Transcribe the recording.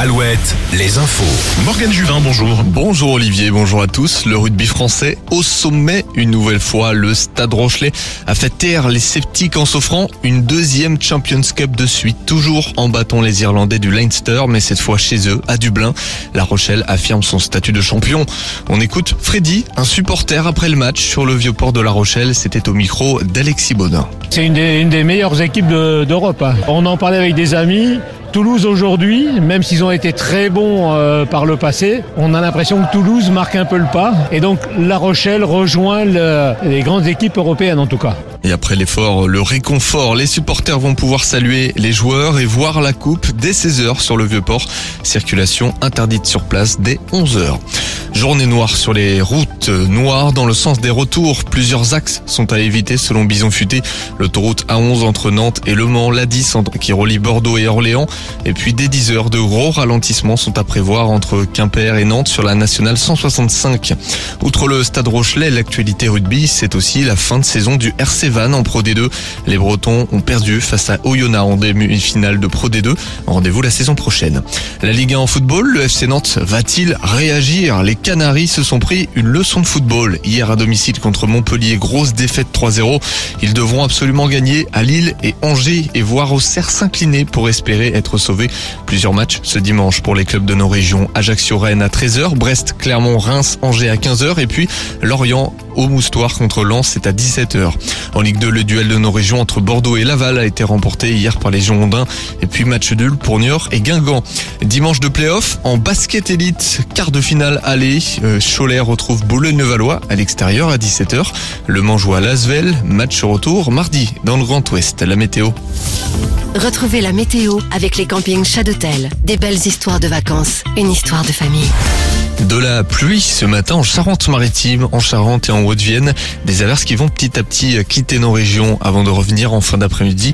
Alouette, les infos. Morgane Juvin, bonjour. Bonjour Olivier, bonjour à tous. Le rugby français au sommet. Une nouvelle fois, le Stade Rochelet a fait taire les sceptiques en s'offrant une deuxième Champions Cup de suite, toujours en battant les Irlandais du Leinster, mais cette fois chez eux, à Dublin. La Rochelle affirme son statut de champion. On écoute Freddy, un supporter après le match sur le vieux port de La Rochelle. C'était au micro d'Alexis Baudin. C'est une des, une des meilleures équipes de- d'Europe. hein. On en parlait avec des amis. Toulouse aujourd'hui, même s'ils ont été très bons euh, par le passé, on a l'impression que Toulouse marque un peu le pas. Et donc La Rochelle rejoint le- les grandes équipes européennes en tout cas. Et après l'effort, le réconfort, les supporters vont pouvoir saluer les joueurs et voir la coupe dès 16h sur le Vieux-Port. Circulation interdite sur place dès 11h. Journée noire sur les routes, noires dans le sens des retours. Plusieurs axes sont à éviter selon Bison Futé. L'autoroute A11 entre Nantes et Le Mans, l'A10 entre- qui relie Bordeaux et Orléans. Et puis dès 10h, de gros ralentissements sont à prévoir entre Quimper et Nantes sur la nationale 165. Outre le stade Rochelet, l'actualité rugby, c'est aussi la fin de saison du RC Van en Pro D2. Les Bretons ont perdu face à Oyonnax en demi-finale de Pro D2. Rendez-vous la saison prochaine. La Ligue 1 en football, le FC Nantes va-t-il réagir? Les Canaries se sont pris une leçon de football hier à domicile contre Montpellier. Grosse défaite 3-0. Ils devront absolument gagner à Lille et Angers et voir Auxerre s'incliner pour espérer être sauvés. Plusieurs matchs ce dimanche pour les clubs de nos régions. Ajaccio-Rennes à 13h, Brest, Clermont, Reims, Angers à 15h et puis Lorient au Moustoir contre Lens, c'est à 17h. En Ligue 2, le duel de nos régions entre Bordeaux et Laval a été remporté hier par les Girondins. Et puis match nul pour Niort et Guingamp. Dimanche de play-off en basket élite, quart de finale aller. Euh, Cholet retrouve Boulogne-le-Valois à l'extérieur à 17h. Le à Lasvel. Match retour mardi dans le Grand Ouest. La météo. Retrouvez la météo avec les campings Chadotel. Des belles histoires de vacances, une histoire de famille. De la pluie ce matin en Charente-Maritime, en Charente et en Haute-Vienne. Des averses qui vont petit à petit quitter nos régions avant de revenir en fin d'après-midi.